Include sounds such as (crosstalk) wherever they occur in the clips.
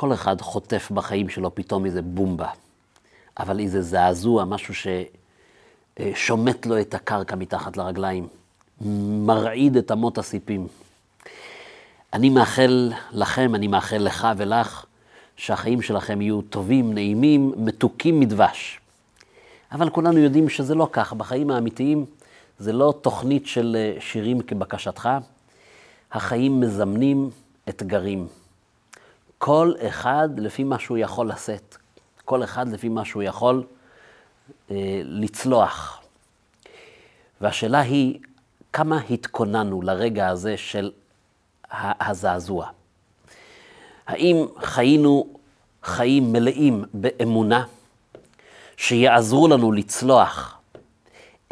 כל אחד חוטף בחיים שלו פתאום איזה בומבה, אבל איזה זעזוע, משהו ששומט לו את הקרקע מתחת לרגליים, מרעיד את אמות הסיפים. אני מאחל לכם, אני מאחל לך ולך, שהחיים שלכם יהיו טובים, נעימים, מתוקים מדבש. אבל כולנו יודעים שזה לא כך. בחיים האמיתיים זה לא תוכנית של אה, שירים כבקשתך. החיים מזמנים אתגרים. כל אחד לפי מה שהוא יכול לשאת. כל אחד לפי מה שהוא יכול אה, לצלוח. והשאלה היא, כמה התכוננו לרגע הזה של הזעזוע? האם חיינו חיים מלאים באמונה שיעזרו לנו לצלוח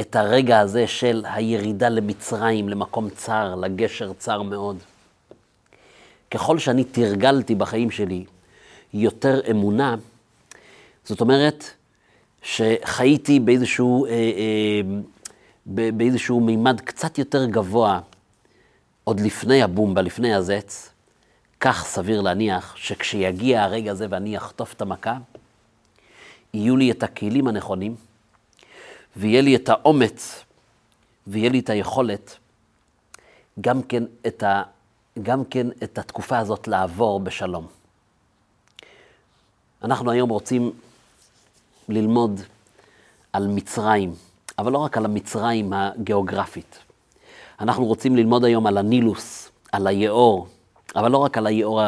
את הרגע הזה של הירידה למצרים, למקום צר, לגשר צר מאוד? ככל שאני תרגלתי בחיים שלי יותר אמונה, זאת אומרת שחייתי באיזשהו, אה, אה, באיזשהו מימד קצת יותר גבוה, עוד לפני הבומבה, לפני הזץ, כך סביר להניח שכשיגיע הרגע הזה ואני אחטוף את המכה, יהיו לי את הכלים הנכונים, ויהיה לי את האומץ, ויהיה לי את היכולת, גם כן את, ה, גם כן את התקופה הזאת לעבור בשלום. אנחנו היום רוצים ללמוד על מצרים, אבל לא רק על המצרים הגיאוגרפית. אנחנו רוצים ללמוד היום על הנילוס, על היאור, אבל לא רק על היאור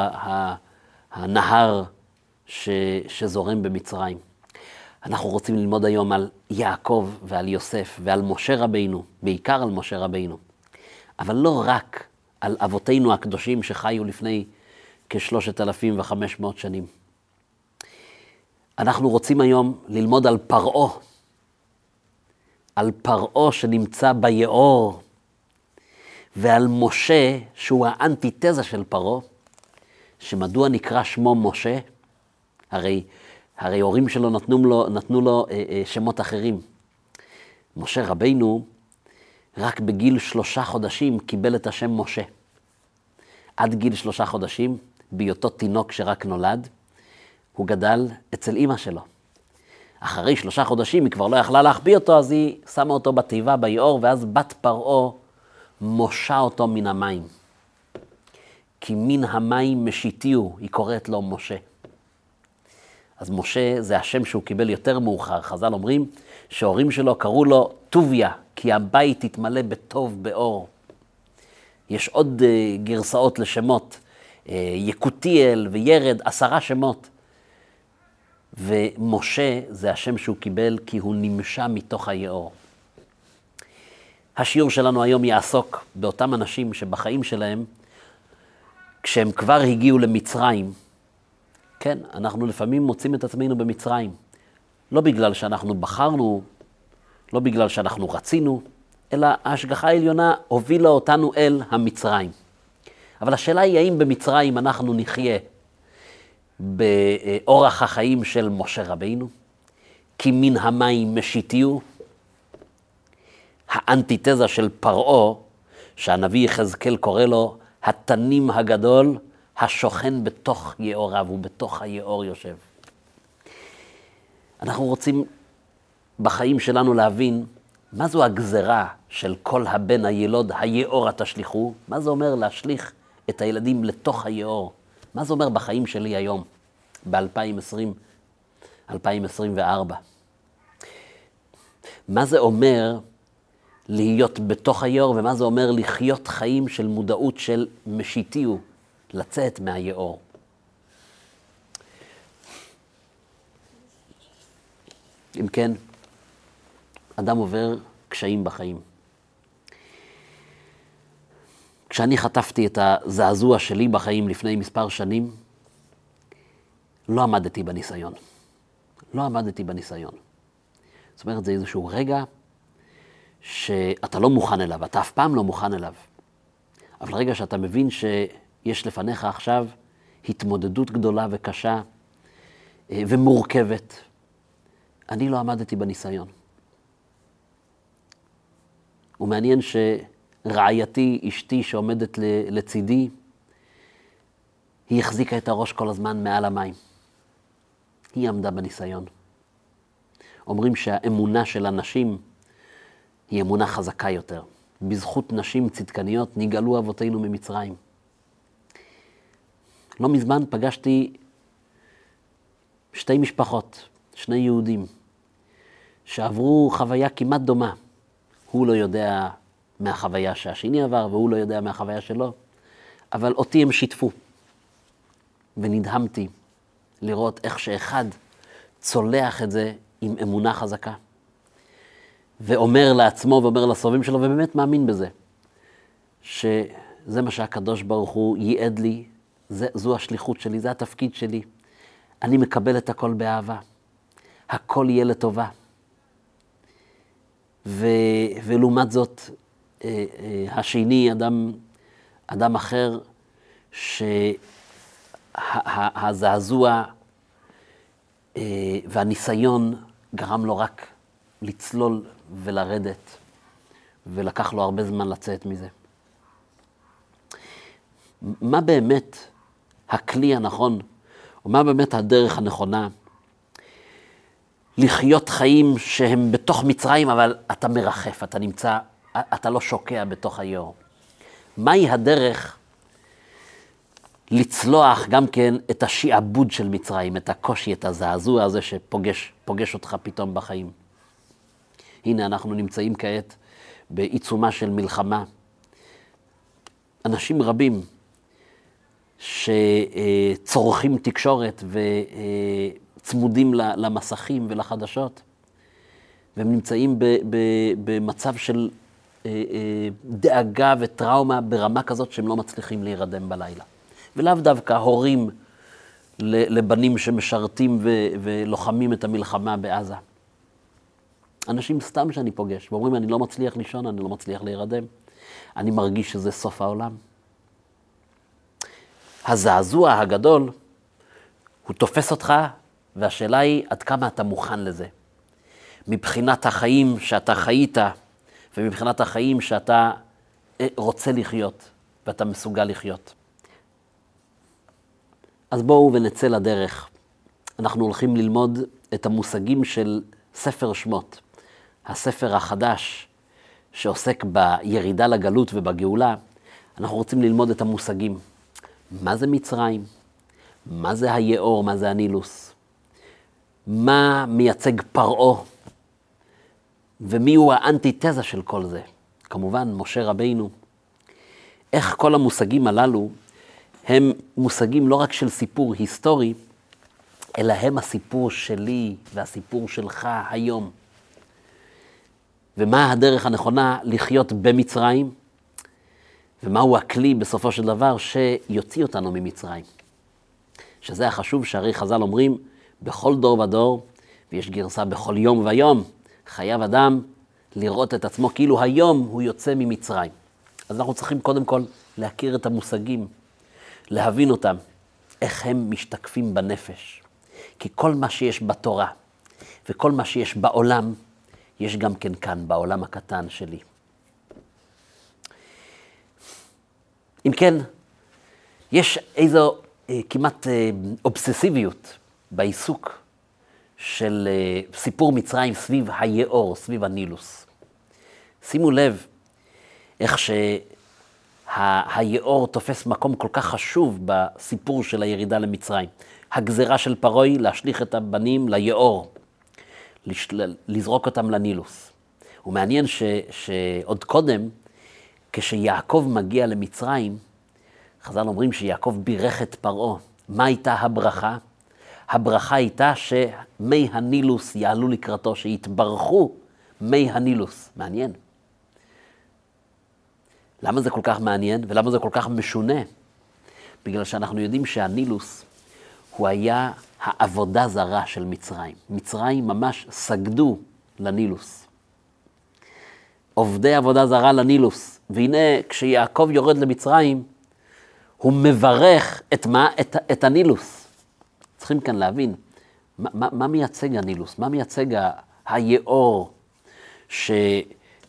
הנהר ש, שזורם במצרים. אנחנו רוצים ללמוד היום על יעקב ועל יוסף ועל משה רבינו, בעיקר על משה רבינו, אבל לא רק על אבותינו הקדושים שחיו לפני כ-3,500 שנים. אנחנו רוצים היום ללמוד על פרעה, על פרעה שנמצא ביאור, ועל משה, שהוא האנטיתזה של פרעה, שמדוע נקרא שמו משה? הרי, הרי הורים שלו נתנו לו, נתנו לו אה, אה, שמות אחרים. משה רבינו, רק בגיל שלושה חודשים קיבל את השם משה. עד גיל שלושה חודשים, בהיותו תינוק שרק נולד, הוא גדל אצל אימא שלו. אחרי שלושה חודשים היא כבר לא יכלה להחביא אותו, אז היא שמה אותו בתיבה, ביאור, ואז בת פרעה מושה אותו מן המים. כי מן המים משיתיהו, היא קוראת לו משה. אז משה זה השם שהוא קיבל יותר מאוחר. חז"ל אומרים שההורים שלו קראו לו טוביה, כי הבית התמלא בטוב, באור. יש עוד uh, גרסאות לשמות, uh, יקותיאל וירד, עשרה שמות. ומשה זה השם שהוא קיבל כי הוא נמשה מתוך היאור. השיעור שלנו היום יעסוק באותם אנשים שבחיים שלהם, כשהם כבר הגיעו למצרים, כן, אנחנו לפעמים מוצאים את עצמנו במצרים. לא בגלל שאנחנו בחרנו, לא בגלל שאנחנו רצינו, אלא ההשגחה העליונה הובילה אותנו אל המצרים. אבל השאלה היא האם במצרים אנחנו נחיה באורח החיים של משה רבינו, כי מן המים משיתיהו, האנטיתזה של פרעה, שהנביא יחזקאל קורא לו התנים הגדול, השוכן בתוך יאוריו, הוא בתוך היאור יושב. אנחנו רוצים בחיים שלנו להבין מה זו הגזרה של כל הבן הילוד, היאור התשליכו, מה זה אומר להשליך את הילדים לתוך היאור? מה זה אומר בחיים שלי היום, ב-2020, 2024? מה זה אומר להיות בתוך היאור, ומה זה אומר לחיות חיים של מודעות של משיתיהו, לצאת מהיאור. אם כן, אדם עובר קשיים בחיים. כשאני חטפתי את הזעזוע שלי בחיים לפני מספר שנים, לא עמדתי בניסיון. לא עמדתי בניסיון. זאת אומרת, זה איזשהו רגע שאתה לא מוכן אליו, אתה אף פעם לא מוכן אליו. אבל רגע שאתה מבין שיש לפניך עכשיו התמודדות גדולה וקשה אה, ומורכבת, אני לא עמדתי בניסיון. ומעניין שרעייתי, אשתי שעומדת לצידי, היא החזיקה את הראש כל הזמן מעל המים. היא עמדה בניסיון. אומרים שהאמונה של הנשים היא אמונה חזקה יותר. בזכות נשים צדקניות נגאלו אבותינו ממצרים. לא מזמן פגשתי שתי משפחות, שני יהודים, שעברו חוויה כמעט דומה. הוא לא יודע מהחוויה שהשני עבר, והוא לא יודע מהחוויה שלו, אבל אותי הם שיתפו. ונדהמתי לראות איך שאחד צולח את זה עם אמונה חזקה. ואומר לעצמו ואומר לסובבים שלו, ובאמת מאמין בזה, שזה מה שהקדוש ברוך הוא ייעד לי, זה, זו השליחות שלי, זה התפקיד שלי. אני מקבל את הכל באהבה. הכל יהיה לטובה. ו, ולעומת זאת, אה, אה, השני, אדם, אדם אחר, שהזעזוע אה, והניסיון גרם לו רק לצלול ולרדת, ולקח לו הרבה זמן לצאת מזה. מה באמת הכלי הנכון, או מה באמת הדרך הנכונה לחיות חיים שהם בתוך מצרים, אבל אתה מרחף, אתה נמצא, אתה לא שוקע בתוך היאור. מהי הדרך לצלוח גם כן את השעבוד של מצרים, את הקושי, את הזעזוע הזה שפוגש אותך פתאום בחיים? הנה, אנחנו נמצאים כעת בעיצומה של מלחמה. אנשים רבים שצורכים תקשורת וצמודים למסכים ולחדשות, והם נמצאים במצב של אה, אה, דאגה וטראומה ברמה כזאת שהם לא מצליחים להירדם בלילה. ולאו דווקא הורים לבנים שמשרתים ולוחמים את המלחמה בעזה. אנשים סתם שאני פוגש, ואומרים, אני לא מצליח לישון, אני לא מצליח להירדם. אני מרגיש שזה סוף העולם. הזעזוע הגדול, הוא תופס אותך, והשאלה היא עד כמה אתה מוכן לזה. מבחינת החיים שאתה חיית, ומבחינת החיים שאתה אה, רוצה לחיות, ואתה מסוגל לחיות. אז בואו ונצא לדרך. אנחנו הולכים ללמוד את המושגים של ספר שמות. הספר החדש שעוסק בירידה לגלות ובגאולה, אנחנו רוצים ללמוד את המושגים. מה זה מצרים? מה זה היאור? מה זה הנילוס? מה מייצג פרעה? ומי הוא האנטיתזה של כל זה? כמובן, משה רבינו. איך כל המושגים הללו הם מושגים לא רק של סיפור היסטורי, אלא הם הסיפור שלי והסיפור שלך היום. ומה הדרך הנכונה לחיות במצרים, ומהו הכלי בסופו של דבר שיוציא אותנו ממצרים. שזה החשוב שהרי חז"ל אומרים, בכל דור ודור, ויש גרסה בכל יום ויום, חייב אדם לראות את עצמו כאילו היום הוא יוצא ממצרים. אז אנחנו צריכים קודם כל להכיר את המושגים, להבין אותם, איך הם משתקפים בנפש. כי כל מה שיש בתורה וכל מה שיש בעולם, יש גם כן כאן, בעולם הקטן שלי. אם כן, יש איזו אה, כמעט אה, אובססיביות בעיסוק של אה, סיפור מצרים סביב היאור, סביב הנילוס. שימו לב איך שהיאור תופס מקום כל כך חשוב בסיפור של הירידה למצרים. הגזרה של פרוי להשליך את הבנים ליאור. לזרוק אותם לנילוס. ומעניין ש, שעוד קודם, כשיעקב מגיע למצרים, חז"ל אומרים שיעקב בירך את פרעה. מה הייתה הברכה? הברכה הייתה שמי הנילוס יעלו לקראתו, שיתברכו מי הנילוס. מעניין. למה זה כל כך מעניין ולמה זה כל כך משונה? בגלל שאנחנו יודעים שהנילוס הוא היה העבודה זרה של מצרים. מצרים ממש סגדו לנילוס. עובדי עבודה זרה לנילוס. והנה, כשיעקב יורד למצרים, הוא מברך את מה? את, את הנילוס. צריכים כאן להבין, מה, מה, מה מייצג הנילוס? מה מייצג היאור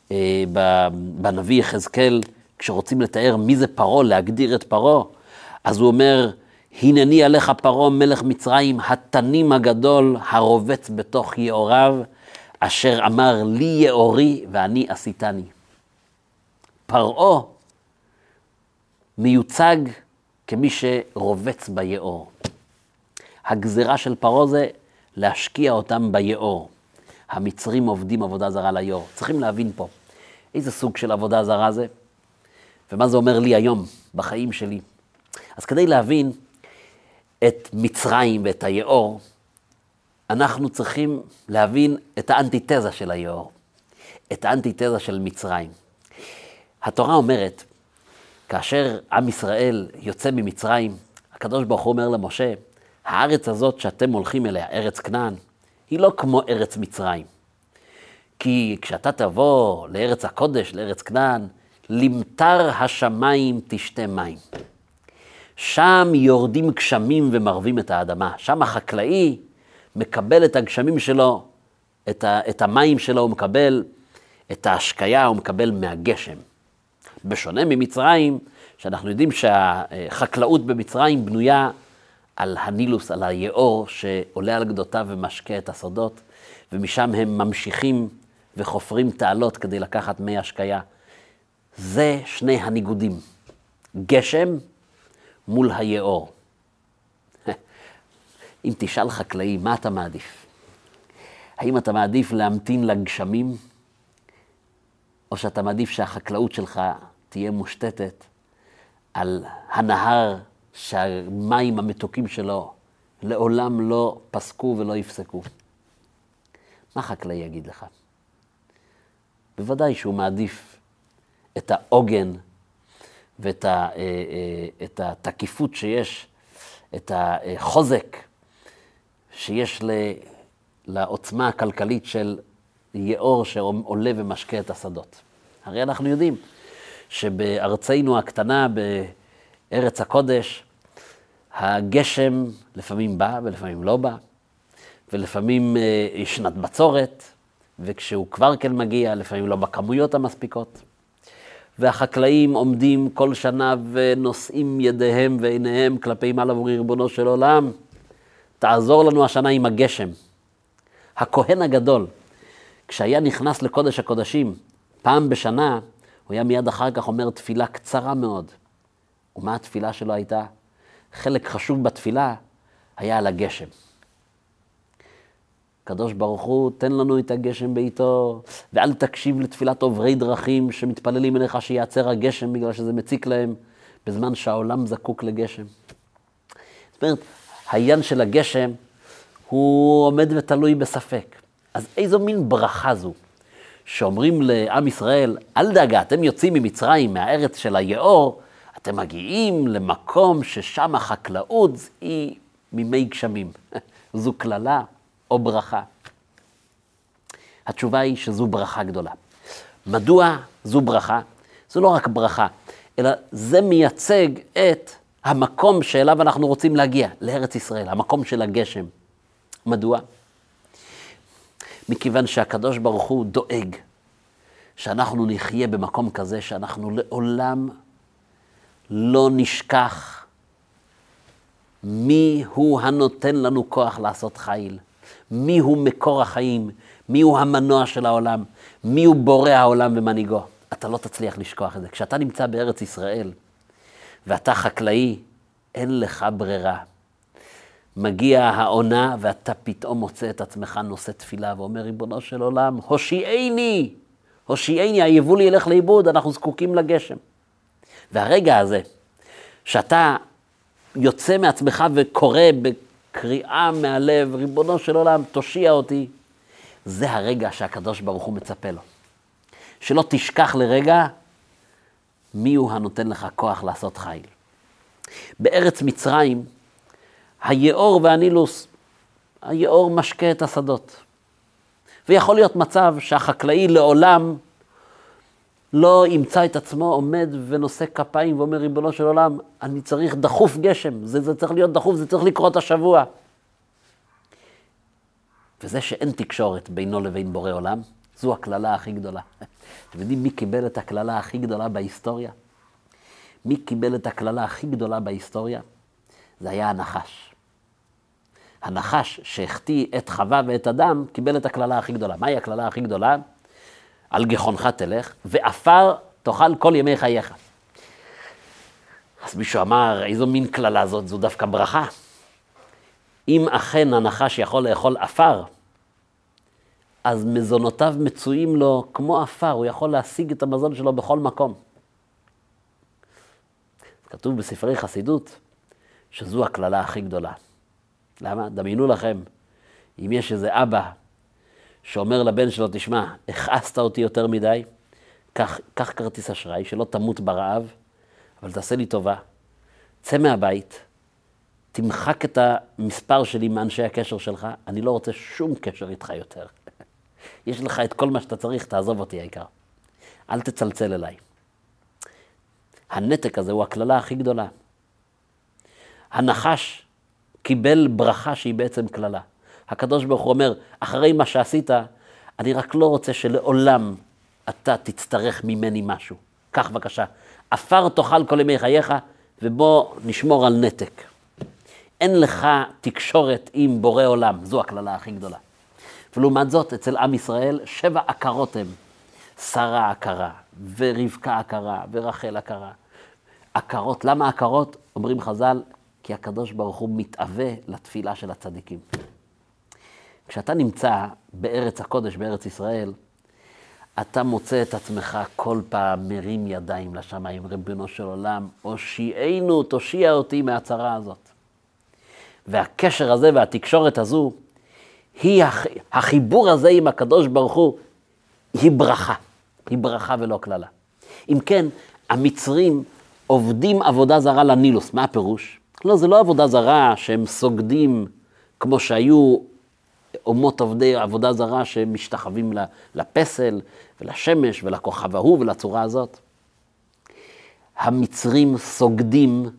שבנביא יחזקאל, כשרוצים לתאר מי זה פרעה, להגדיר את פרעה, אז הוא אומר, הנני עליך פרעה מלך מצרים, התנים הגדול הרובץ בתוך יאוריו, אשר אמר לי יאורי ואני עשיתני. פרעה מיוצג כמי שרובץ ביאור. הגזרה של פרעה זה להשקיע אותם ביאור. המצרים עובדים עבודה זרה ליאור. צריכים להבין פה איזה סוג של עבודה זרה זה, ומה זה אומר לי היום, בחיים שלי. אז כדי להבין את מצרים ואת היאור, אנחנו צריכים להבין את האנטיתזה של היאור, את האנטיתזה של מצרים. התורה אומרת, כאשר עם ישראל יוצא ממצרים, הקדוש ברוך הוא אומר למשה, הארץ הזאת שאתם הולכים אליה, ארץ כנען, היא לא כמו ארץ מצרים. כי כשאתה תבוא לארץ הקודש, לארץ כנען, למטר השמיים תשתה מים. שם יורדים גשמים ומרבים את האדמה. שם החקלאי מקבל את הגשמים שלו, את, ה, את המים שלו, הוא מקבל את ההשקיה, הוא מקבל מהגשם. בשונה ממצרים, שאנחנו יודעים שהחקלאות במצרים בנויה על הנילוס, על היאור שעולה על גדותיו ומשקה את השדות, ומשם הם ממשיכים וחופרים תעלות כדי לקחת מי השקיה. זה שני הניגודים, גשם מול היאור. (laughs) אם תשאל חקלאי, מה אתה מעדיף? האם אתה מעדיף להמתין לגשמים, או שאתה מעדיף שהחקלאות שלך תהיה מושתתת על הנהר שהמים המתוקים שלו לעולם לא פסקו ולא יפסקו? מה חקלאי יגיד לך? בוודאי שהוא מעדיף את העוגן ואת ה, אה, אה, את התקיפות שיש, את החוזק שיש לעוצמה הכלכלית של יאור שעולה ומשקה את השדות. הרי אנחנו יודעים שבארצנו הקטנה, בארץ הקודש, הגשם לפעמים בא ולפעמים לא בא, ולפעמים אה, יש שנת בצורת, וכשהוא כבר כן מגיע, לפעמים לא בכמויות המספיקות. והחקלאים עומדים כל שנה ונושאים ידיהם ועיניהם כלפי מעלה ואומרים, ריבונו של עולם, תעזור לנו השנה עם הגשם. הכהן הגדול, כשהיה נכנס לקודש הקודשים פעם בשנה, הוא היה מיד אחר כך אומר תפילה קצרה מאוד. ומה התפילה שלו הייתה? חלק חשוב בתפילה היה על הגשם. הקדוש ברוך הוא, תן לנו את הגשם בעיתו, ואל תקשיב לתפילת עוברי דרכים שמתפללים אליך שייעצר הגשם בגלל שזה מציק להם, בזמן שהעולם זקוק לגשם. זאת אומרת, העניין של הגשם הוא עומד ותלוי בספק. אז איזו מין ברכה זו, שאומרים לעם ישראל, אל דאגה, אתם יוצאים ממצרים, מהארץ של היאור, אתם מגיעים למקום ששם החקלאות היא מימי גשמים. (laughs) זו קללה או ברכה? התשובה היא שזו ברכה גדולה. מדוע זו ברכה? זו לא רק ברכה, אלא זה מייצג את המקום שאליו אנחנו רוצים להגיע, לארץ ישראל, המקום של הגשם. מדוע? מכיוון שהקדוש ברוך הוא דואג שאנחנו נחיה במקום כזה שאנחנו לעולם לא נשכח מי הוא הנותן לנו כוח לעשות חיל. מי הוא מקור החיים, מי הוא המנוע של העולם, מי הוא בורא העולם ומנהיגו. אתה לא תצליח לשכוח את זה. כשאתה נמצא בארץ ישראל ואתה חקלאי, אין לך ברירה. מגיע העונה ואתה פתאום מוצא את עצמך נושא תפילה ואומר, ריבונו של עולם, הושיעני, הושיעני, היבול ילך לאיבוד, אנחנו זקוקים לגשם. והרגע הזה, שאתה יוצא מעצמך וקורא קריאה מהלב, ריבונו של עולם, תושיע אותי, זה הרגע שהקדוש ברוך הוא מצפה לו. שלא תשכח לרגע מי הוא הנותן לך כוח לעשות חיל. בארץ מצרים, היאור והנילוס, היאור משקה את השדות. ויכול להיות מצב שהחקלאי לעולם לא ימצא את עצמו עומד ונושא כפיים ואומר, ריבונו של עולם, אני צריך דחוף גשם, זה, זה צריך להיות דחוף, זה צריך לקרות השבוע. וזה שאין תקשורת בינו לבין בורא עולם, זו הקללה הכי גדולה. אתם יודעים מי קיבל את הקללה הכי גדולה בהיסטוריה? מי קיבל את הקללה הכי גדולה בהיסטוריה? זה היה הנחש. הנחש שהחטיא את חווה ואת אדם, קיבל את הקללה הכי גדולה. מהי הקללה הכי גדולה? על גחונך תלך, ועפר תאכל כל ימי חייך. אז מישהו אמר, איזו מין קללה זאת? זו דווקא ברכה. אם אכן הנחש יכול לאכול עפר, אז מזונותיו מצויים לו כמו עפר, הוא יכול להשיג את המזון שלו בכל מקום. כתוב בספרי חסידות שזו הקללה הכי גדולה. למה? דמיינו לכם, אם יש איזה אבא שאומר לבן שלו, תשמע, הכעסת אותי יותר מדי, קח, קח כרטיס אשראי, שלא תמות ברעב, אבל תעשה לי טובה, צא מהבית, תמחק את המספר שלי מאנשי הקשר שלך, אני לא רוצה שום קשר איתך יותר. (laughs) יש לך את כל מה שאתה צריך, תעזוב אותי העיקר. אל תצלצל אליי. הנתק הזה הוא הקללה הכי גדולה. הנחש קיבל ברכה שהיא בעצם קללה. הקדוש ברוך הוא אומר, אחרי מה שעשית, אני רק לא רוצה שלעולם אתה תצטרך ממני משהו. קח בבקשה, עפר תאכל כל ימי חייך, ובוא נשמור על נתק. אין לך תקשורת עם בורא עולם, זו הקללה הכי גדולה. ולעומת זאת, אצל עם ישראל, שבע עקרות הם. שרה עקרה, ורבקה עקרה, ורחל עקרה. עקרות, למה עקרות? אומרים חז"ל, כי הקדוש ברוך הוא מתאווה לתפילה של הצדיקים. כשאתה נמצא בארץ הקודש, בארץ ישראל, אתה מוצא את עצמך כל פעם מרים ידיים לשמיים, ריבונו של עולם, הושיענו, תושיע אותי מהצרה הזאת. והקשר הזה והתקשורת הזו, היא, החיבור הזה עם הקדוש ברוך הוא, היא ברכה. היא ברכה ולא קללה. אם כן, המצרים עובדים עבודה זרה לנילוס. מה הפירוש? לא, זה לא עבודה זרה שהם סוגדים כמו שהיו אומות עובדי עבודה זרה שמשתחווים לפסל ולשמש ולכוכב ההוא ולצורה הזאת. המצרים סוגדים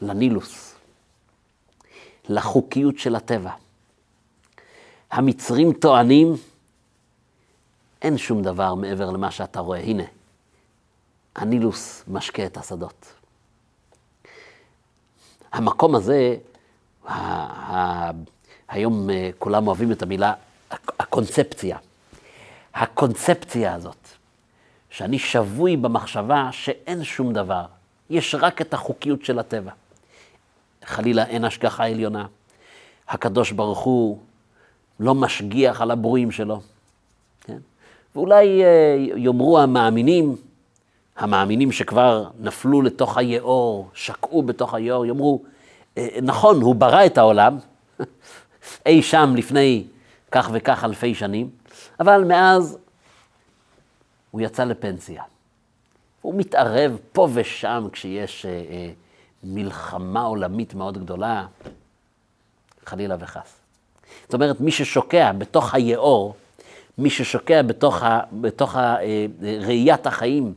לנילוס, לחוקיות של הטבע. המצרים טוענים, אין שום דבר מעבר למה שאתה רואה. הנה, הנילוס משקה את השדות. המקום הזה, היום אה, כולם אוהבים את המילה הקונספציה. הקונספציה הזאת, שאני שבוי במחשבה שאין שום דבר, יש רק את החוקיות של הטבע. חלילה אין השגחה עליונה. הקדוש ברוך הוא לא משגיח על הברואים שלו. כן? ואולי אה, יאמרו המאמינים, המאמינים שכבר נפלו לתוך היאור, שקעו בתוך היאור, יאמרו, אה, נכון, הוא ברא את העולם, אי שם לפני כך וכך אלפי שנים, אבל מאז הוא יצא לפנסיה. הוא מתערב פה ושם כשיש אה, אה, מלחמה עולמית מאוד גדולה, חלילה וחס. זאת אומרת, מי ששוקע בתוך היאור, מי ששוקע בתוך, ה, בתוך ה, אה, ראיית החיים,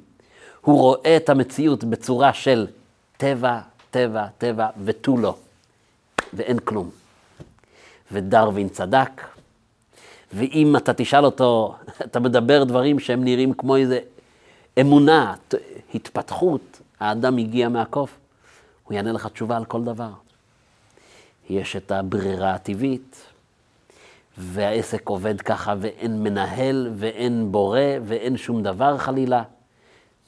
הוא רואה את המציאות בצורה של טבע, טבע, טבע ותו לא, ואין כלום. ודרווין צדק, ואם אתה תשאל אותו, (laughs) אתה מדבר דברים שהם נראים כמו איזה אמונה, התפתחות, האדם הגיע מהקוף, הוא יענה לך תשובה על כל דבר. יש את הברירה הטבעית, והעסק עובד ככה ואין מנהל ואין בורא ואין שום דבר חלילה.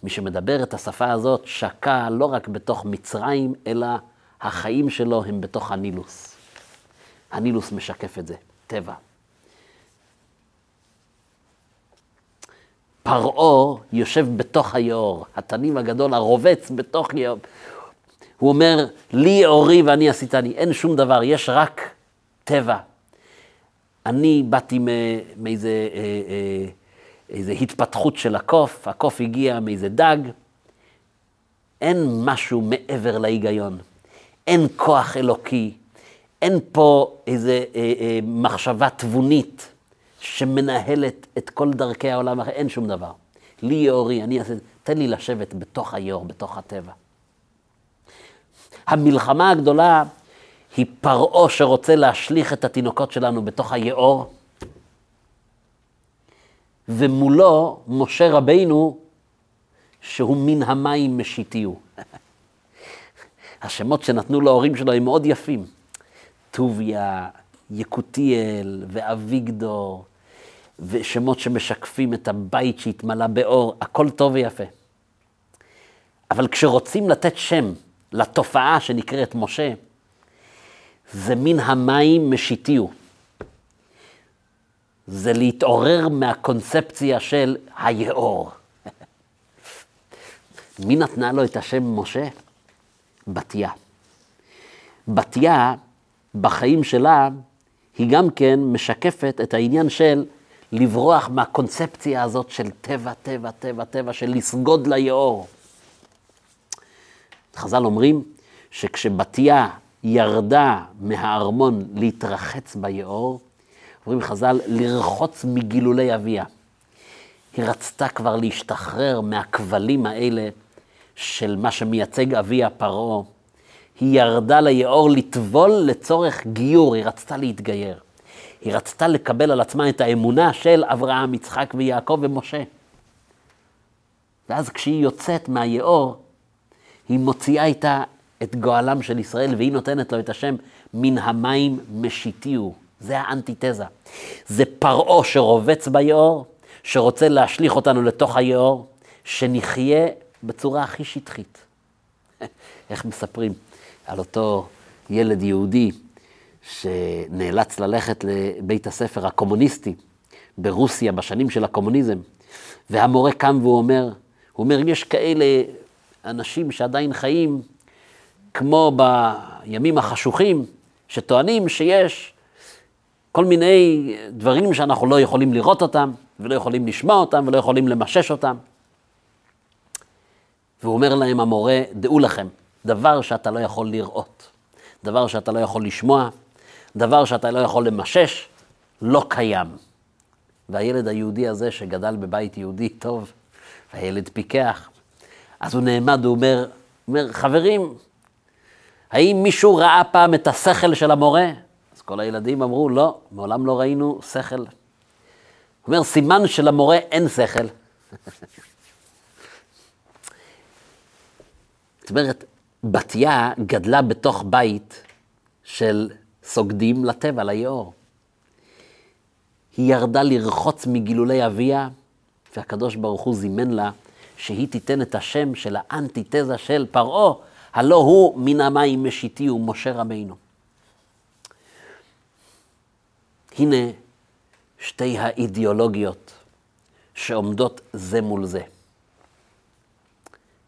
מי שמדבר את השפה הזאת שקע לא רק בתוך מצרים, אלא החיים שלו הם בתוך הנילוס. הנילוס משקף את זה, טבע. פרעה יושב בתוך היאור, התנים הגדול הרובץ בתוך יאור. הוא אומר, לי אורי ואני עשיתני, אין שום דבר, יש רק טבע. אני באתי מאיזה אה, אה, איזה התפתחות של הקוף, הקוף הגיע מאיזה דג. אין משהו מעבר להיגיון, אין כוח אלוקי, אין פה איזה אה, אה, מחשבה תבונית שמנהלת את כל דרכי העולם, אין שום דבר. לי יאורי, אני אעשה, תן לי לשבת בתוך היאור, בתוך הטבע. המלחמה הגדולה היא פרעה שרוצה להשליך את התינוקות שלנו בתוך היאור, ומולו משה רבינו, שהוא מן המים משיתיהו. (laughs) השמות שנתנו להורים שלו הם מאוד יפים. טוביה, יקותיאל ואביגדור, ושמות שמשקפים את הבית שהתמלא באור, הכל טוב ויפה. אבל כשרוצים לתת שם לתופעה שנקראת משה, זה מן המים משיתיהו. זה להתעורר מהקונספציה של היאור. מי נתנה לו את השם משה? בתיה. בתיה, בחיים שלה, היא גם כן משקפת את העניין של לברוח מהקונספציה הזאת של טבע, טבע, טבע, טבע, של לסגוד ליאור. חז"ל אומרים שכשבתיה ירדה מהארמון להתרחץ ביאור, אומרים חז"ל, לרחוץ מגילולי אביה. היא רצתה כבר להשתחרר מהכבלים האלה של מה שמייצג אביה פרעה. היא ירדה ליאור לטבול לצורך גיור, היא רצתה להתגייר. היא רצתה לקבל על עצמה את האמונה של אברהם, יצחק ויעקב ומשה. ואז כשהיא יוצאת מהיאור, היא מוציאה איתה את גואלם של ישראל, והיא נותנת לו את השם מן המים משיתיהו. זה האנטיתזה. זה פרעה שרובץ ביאור, שרוצה להשליך אותנו לתוך היאור, שנחיה בצורה הכי שטחית. (laughs) איך מספרים על אותו ילד יהודי שנאלץ ללכת לבית הספר הקומוניסטי ברוסיה בשנים של הקומוניזם, והמורה קם והוא אומר, הוא אומר, יש כאלה אנשים שעדיין חיים כמו בימים החשוכים, שטוענים שיש כל מיני דברים שאנחנו לא יכולים לראות אותם, ולא יכולים לשמוע אותם, ולא יכולים למשש אותם. והוא אומר להם, המורה, דעו לכם, דבר שאתה לא יכול לראות, דבר שאתה לא יכול לשמוע, דבר שאתה לא יכול למשש, לא קיים. והילד היהודי הזה שגדל בבית יהודי טוב, והילד פיקח, אז הוא נעמד, הוא אומר, אומר, חברים, האם מישהו ראה פעם את השכל של המורה? אז כל הילדים אמרו, לא, מעולם לא ראינו שכל. הוא אומר, סימן שלמורה אין שכל. (laughs) זאת אומרת, בתיה גדלה בתוך בית של סוגדים לטבע, ליאור. היא ירדה לרחוץ מגילולי אביה, והקדוש ברוך הוא זימן לה שהיא תיתן את השם של האנטיתזה של פרעה, הלא הוא מן המים משיתי ומשה רבינו. הנה שתי האידיאולוגיות שעומדות זה מול זה.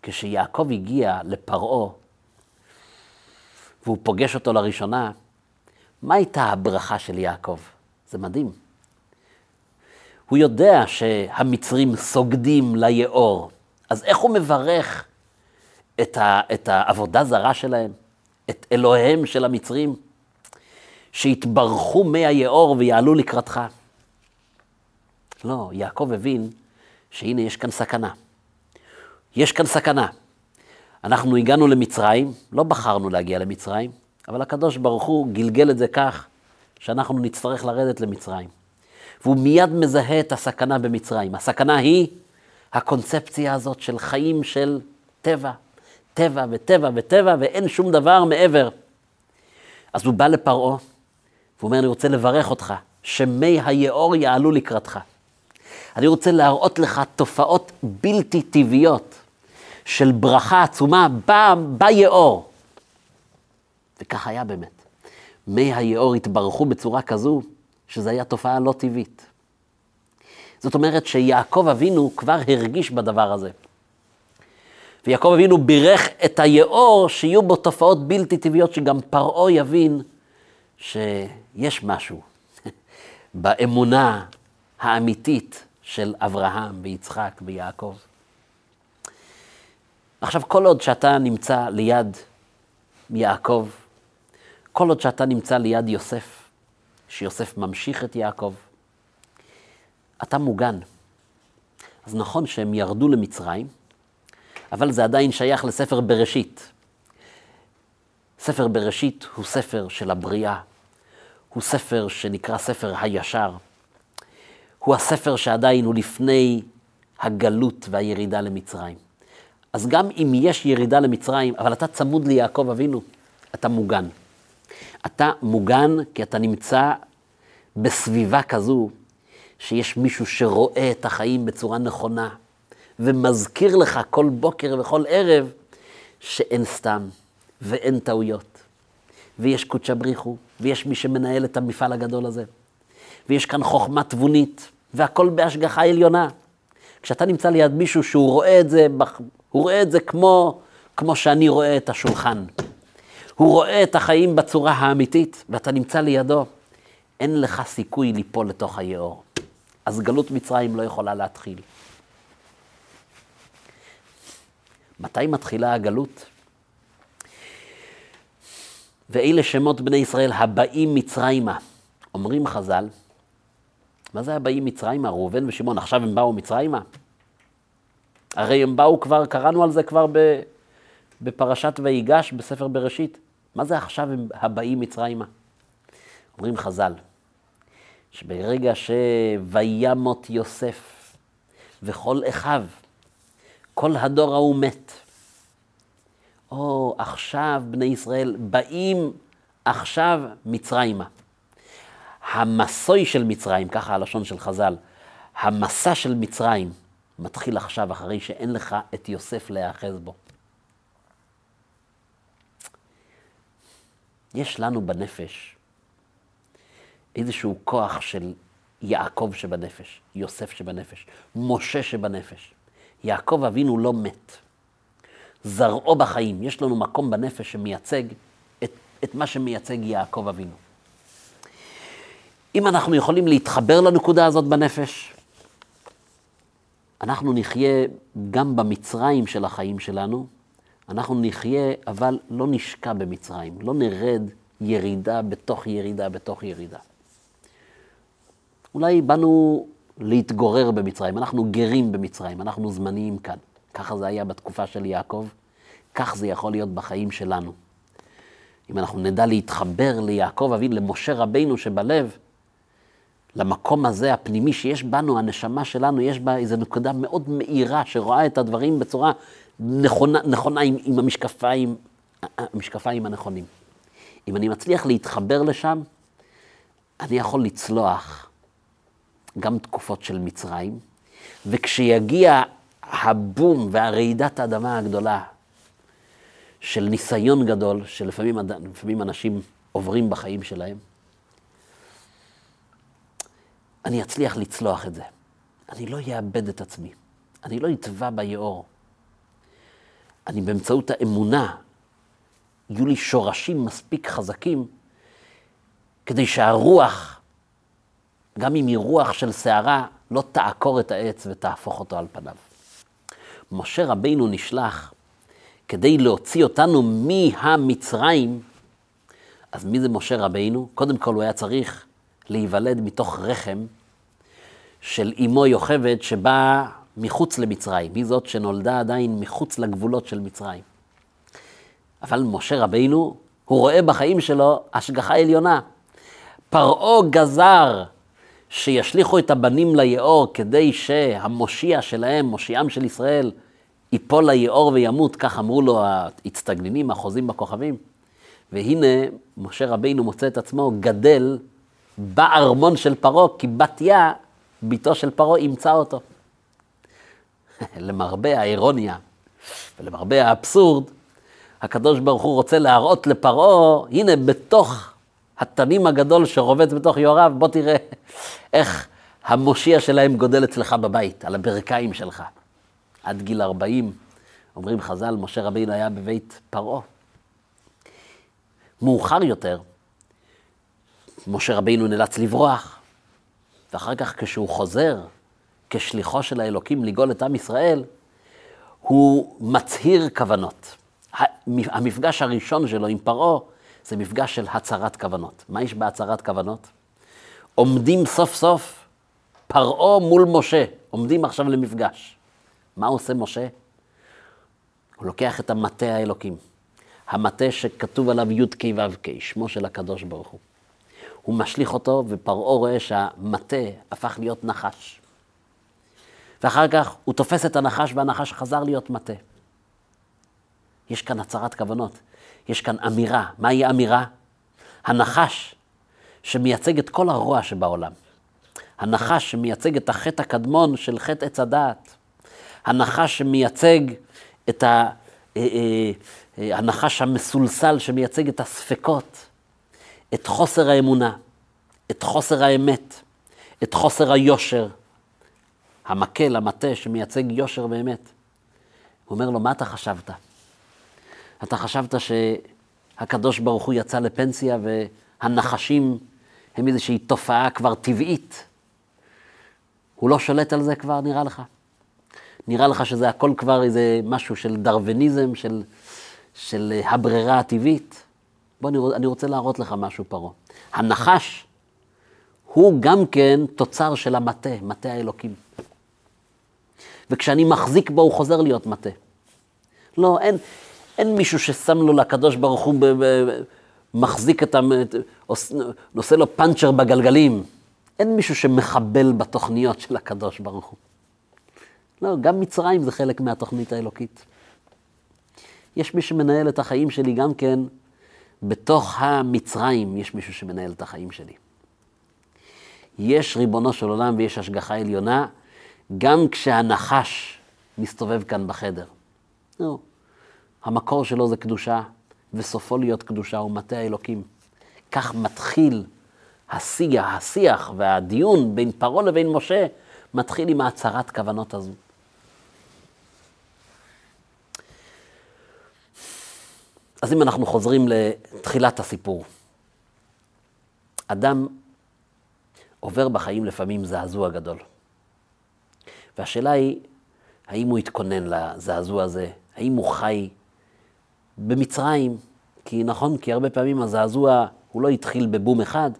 כשיעקב הגיע לפרעה, והוא פוגש אותו לראשונה, מה הייתה הברכה של יעקב? זה מדהים. הוא יודע שהמצרים סוגדים ליאור, אז איך הוא מברך את, ה, את העבודה זרה שלהם, את אלוהיהם של המצרים, שיתברכו מי היאור ויעלו לקראתך? לא, יעקב הבין שהנה יש כאן סכנה. יש כאן סכנה. אנחנו הגענו למצרים, לא בחרנו להגיע למצרים, אבל הקדוש ברוך הוא גלגל את זה כך שאנחנו נצטרך לרדת למצרים. והוא מיד מזהה את הסכנה במצרים. הסכנה היא הקונספציה הזאת של חיים של טבע, טבע וטבע וטבע, ואין שום דבר מעבר. אז הוא בא לפרעה, והוא אומר, אני רוצה לברך אותך, שמי היאור יעלו לקראתך. אני רוצה להראות לך תופעות בלתי טבעיות של ברכה עצומה ביאור. וכך היה באמת. מי היאור התברכו בצורה כזו, שזו הייתה תופעה לא טבעית. זאת אומרת שיעקב אבינו כבר הרגיש בדבר הזה. ויעקב אבינו בירך את היאור שיהיו בו תופעות בלתי טבעיות, שגם פרעה יבין שיש משהו (laughs) באמונה האמיתית של אברהם ויצחק ויעקב. עכשיו, כל עוד שאתה נמצא ליד יעקב, כל עוד שאתה נמצא ליד יוסף, שיוסף ממשיך את יעקב, אתה מוגן. אז נכון שהם ירדו למצרים, אבל זה עדיין שייך לספר בראשית. ספר בראשית הוא ספר של הבריאה, הוא ספר שנקרא ספר הישר. הוא הספר שעדיין הוא לפני הגלות והירידה למצרים. אז גם אם יש ירידה למצרים, אבל אתה צמוד ליעקב אבינו, אתה מוגן. אתה מוגן כי אתה נמצא בסביבה כזו שיש מישהו שרואה את החיים בצורה נכונה, ומזכיר לך כל בוקר וכל ערב שאין סתם ואין טעויות, ויש קודשא בריחו, ויש מי שמנהל את המפעל הגדול הזה, ויש כאן חוכמה תבונית, והכל בהשגחה עליונה. כשאתה נמצא ליד מישהו שהוא רואה את זה, הוא רואה את זה כמו, כמו שאני רואה את השולחן. הוא רואה את החיים בצורה האמיתית, ואתה נמצא לידו, אין לך סיכוי ליפול לתוך היאור. אז גלות מצרים לא יכולה להתחיל. מתי מתחילה הגלות? ואלה שמות בני ישראל הבאים מצרימה. אומרים חז"ל, מה זה הבאים מצרימה? ראובן ושמעון, עכשיו הם באו מצרימה? הרי הם באו כבר, קראנו על זה כבר בפרשת ויגש בספר בראשית. מה זה עכשיו הם הבאים מצרימה? אומרים חז"ל, שברגע שוימות יוסף וכל אחיו, כל הדור ההוא מת. או, עכשיו בני ישראל באים עכשיו מצרימה. המסוי של מצרים, ככה הלשון של חז"ל, המסע של מצרים מתחיל עכשיו, אחרי שאין לך את יוסף להיאחז בו. יש לנו בנפש איזשהו כוח של יעקב שבנפש, יוסף שבנפש, משה שבנפש. יעקב אבינו לא מת. זרעו בחיים. יש לנו מקום בנפש שמייצג את, את מה שמייצג יעקב אבינו. אם אנחנו יכולים להתחבר לנקודה הזאת בנפש, אנחנו נחיה גם במצרים של החיים שלנו, אנחנו נחיה, אבל לא נשקע במצרים, לא נרד ירידה בתוך ירידה בתוך ירידה. אולי באנו להתגורר במצרים, אנחנו גרים במצרים, אנחנו זמניים כאן. ככה זה היה בתקופה של יעקב, כך זה יכול להיות בחיים שלנו. אם אנחנו נדע להתחבר ליעקב אבינו, למשה רבינו שבלב, למקום הזה הפנימי שיש בנו, הנשמה שלנו, יש בה איזו נקודה מאוד מאירה שרואה את הדברים בצורה נכונה, נכונה עם, עם המשקפיים, המשקפיים הנכונים. אם אני מצליח להתחבר לשם, אני יכול לצלוח גם תקופות של מצרים, וכשיגיע הבום והרעידת האדמה הגדולה של ניסיון גדול, שלפעמים אנשים עוברים בחיים שלהם, אני אצליח לצלוח את זה. אני לא אאבד את עצמי, אני לא אטבע ביאור. אני באמצעות האמונה, יהיו לי שורשים מספיק חזקים כדי שהרוח, גם אם היא רוח של סערה, לא תעקור את העץ ותהפוך אותו על פניו. משה רבינו נשלח כדי להוציא אותנו מהמצרים, אז מי זה משה רבינו? קודם כל הוא היה צריך להיוולד מתוך רחם של אמו יוכבד שבאה מחוץ למצרים. היא זאת שנולדה עדיין מחוץ לגבולות של מצרים. אבל משה רבינו, הוא רואה בחיים שלו השגחה עליונה. פרעה גזר שישליכו את הבנים ליאור כדי שהמושיע שלהם, מושיעם של ישראל, ייפול ליאור וימות, כך אמרו לו האצטגנינים, החוזים בכוכבים. והנה, משה רבינו מוצא את עצמו גדל בארמון של פרעה, כי בתיה, בתו של פרעה, אימצה אותו. (laughs) למרבה האירוניה ולמרבה האבסורד, הקדוש ברוך הוא רוצה להראות לפרעה, הנה בתוך התנים הגדול שרובץ בתוך יואריו, בוא תראה איך המושיע שלהם גודל אצלך בבית, על הברכיים שלך. עד גיל 40, אומרים חז"ל, משה רבינו היה בבית פרעה. מאוחר יותר, משה רבינו נאלץ לברוח, ואחר כך כשהוא חוזר כשליחו של האלוקים לגאול את עם ישראל, הוא מצהיר כוונות. המפגש הראשון שלו עם פרעה זה מפגש של הצהרת כוונות. מה יש בהצהרת כוונות? עומדים סוף סוף פרעה מול משה, עומדים עכשיו למפגש. מה עושה משה? הוא לוקח את המטה האלוקים, המטה שכתוב עליו י"ק ו"ק, שמו של הקדוש ברוך הוא. הוא משליך אותו, ופרעה רואה שהמטה הפך להיות נחש. ואחר כך הוא תופס את הנחש, והנחש חזר להיות מטה. יש כאן הצהרת כוונות, יש כאן אמירה. מהי האמירה? הנחש שמייצג את כל הרוע שבעולם. הנחש שמייצג את החטא הקדמון של חטא עץ הדעת. הנחש שמייצג את ה... אה, אה, אה, הנחש המסולסל שמייצג את הספקות, את חוסר האמונה, את חוסר האמת, את חוסר היושר. המקל, המטה, שמייצג יושר ואמת. הוא אומר לו, מה אתה חשבת? אתה חשבת שהקדוש ברוך הוא יצא לפנסיה והנחשים הם איזושהי תופעה כבר טבעית. הוא לא שולט על זה כבר, נראה לך? נראה לך שזה הכל כבר איזה משהו של דרווניזם, של, של הברירה הטבעית? בוא, אני, אני רוצה להראות לך משהו, פרעה. הנחש הוא גם כן תוצר של המטה, מטה האלוקים. וכשאני מחזיק בו, הוא חוזר להיות מטה. לא, אין, אין מישהו ששם לו לקדוש ברוך הוא, ב, ב, מחזיק את ה... נושא לו פאנצ'ר בגלגלים. אין מישהו שמחבל בתוכניות של הקדוש ברוך הוא. לא, גם מצרים זה חלק מהתוכנית האלוקית. יש מי שמנהל את החיים שלי גם כן, בתוך המצרים יש מישהו שמנהל את החיים שלי. יש ריבונו של עולם ויש השגחה עליונה, גם כשהנחש מסתובב כאן בחדר. לא, המקור שלו זה קדושה, וסופו להיות קדושה הוא מטה האלוקים. כך מתחיל השיח, השיח והדיון בין פרעה לבין משה, מתחיל עם ההצהרת כוונות הזו. אז אם אנחנו חוזרים לתחילת הסיפור, אדם עובר בחיים לפעמים זעזוע גדול. והשאלה היא, האם הוא התכונן לזעזוע הזה? האם הוא חי במצרים? כי נכון, כי הרבה פעמים הזעזוע הוא לא התחיל בבום אחד,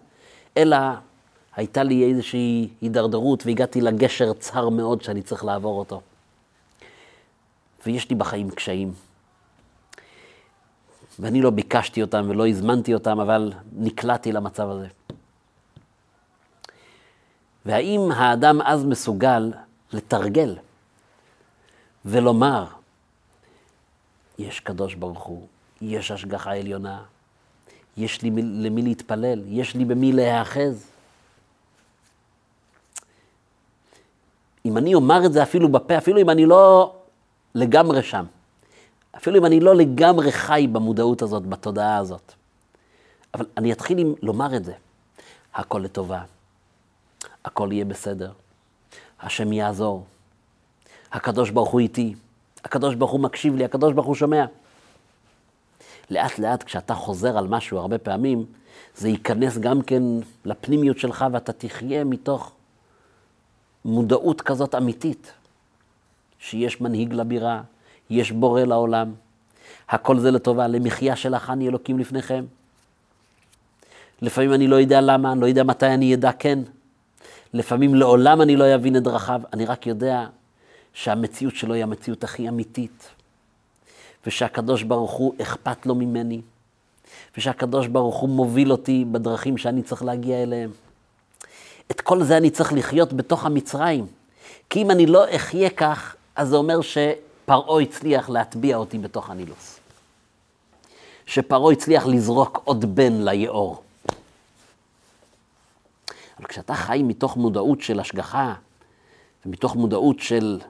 אלא הייתה לי איזושהי הידרדרות והגעתי לגשר צר מאוד שאני צריך לעבור אותו. ויש לי בחיים קשיים. ואני לא ביקשתי אותם ולא הזמנתי אותם, אבל נקלעתי למצב הזה. והאם האדם אז מסוגל לתרגל ולומר, יש קדוש ברוך הוא, יש השגחה עליונה, יש לי למי להתפלל, יש לי במי להיאחז. אם אני אומר את זה אפילו בפה, אפילו אם אני לא לגמרי שם, אפילו אם אני לא לגמרי חי במודעות הזאת, בתודעה הזאת, אבל אני אתחיל עם לומר את זה, הכל לטובה, הכל יהיה בסדר, השם יעזור, הקדוש ברוך הוא איתי, הקדוש ברוך הוא מקשיב לי, הקדוש ברוך הוא שומע. לאט לאט כשאתה חוזר על משהו הרבה פעמים, זה ייכנס גם כן לפנימיות שלך ואתה תחיה מתוך מודעות כזאת אמיתית, שיש מנהיג לבירה, יש בורא לעולם, הכל זה לטובה, למחיה שלך אני אלוקים לפניכם. לפעמים אני לא יודע למה, אני לא יודע מתי אני אדע כן. לפעמים לעולם אני לא אבין את דרכיו, אני רק יודע שהמציאות שלו היא המציאות הכי אמיתית. ושהקדוש ברוך הוא אכפת לו ממני, ושהקדוש ברוך הוא מוביל אותי בדרכים שאני צריך להגיע אליהם. את כל זה אני צריך לחיות בתוך המצרים. כי אם אני לא אחיה כך, אז זה אומר שפרעה הצליח להטביע אותי בתוך הנילוס. שפרעה הצליח לזרוק עוד בן ליאור. אבל כשאתה חי מתוך מודעות של השגחה, ומתוך מודעות של,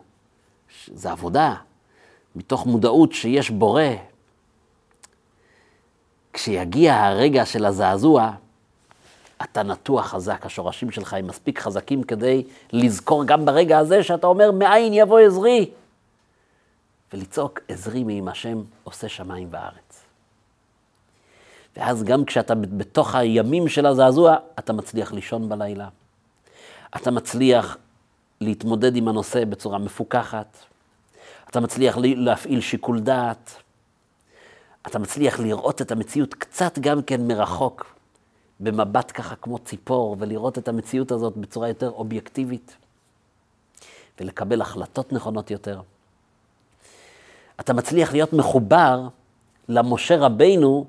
זה עבודה, מתוך מודעות שיש בורא, כשיגיע הרגע של הזעזוע, אתה נטוע חזק, השורשים שלך הם מספיק חזקים כדי לזכור גם ברגע הזה שאתה אומר, מאין יבוא עזרי? ולצעוק, עזרי מעם השם עושה שמיים וארץ. ואז גם כשאתה בתוך הימים של הזעזוע, אתה מצליח לישון בלילה. אתה מצליח להתמודד עם הנושא בצורה מפוקחת. אתה מצליח להפעיל שיקול דעת. אתה מצליח לראות את המציאות קצת גם כן מרחוק, במבט ככה כמו ציפור, ולראות את המציאות הזאת בצורה יותר אובייקטיבית, ולקבל החלטות נכונות יותר. אתה מצליח להיות מחובר למשה רבינו,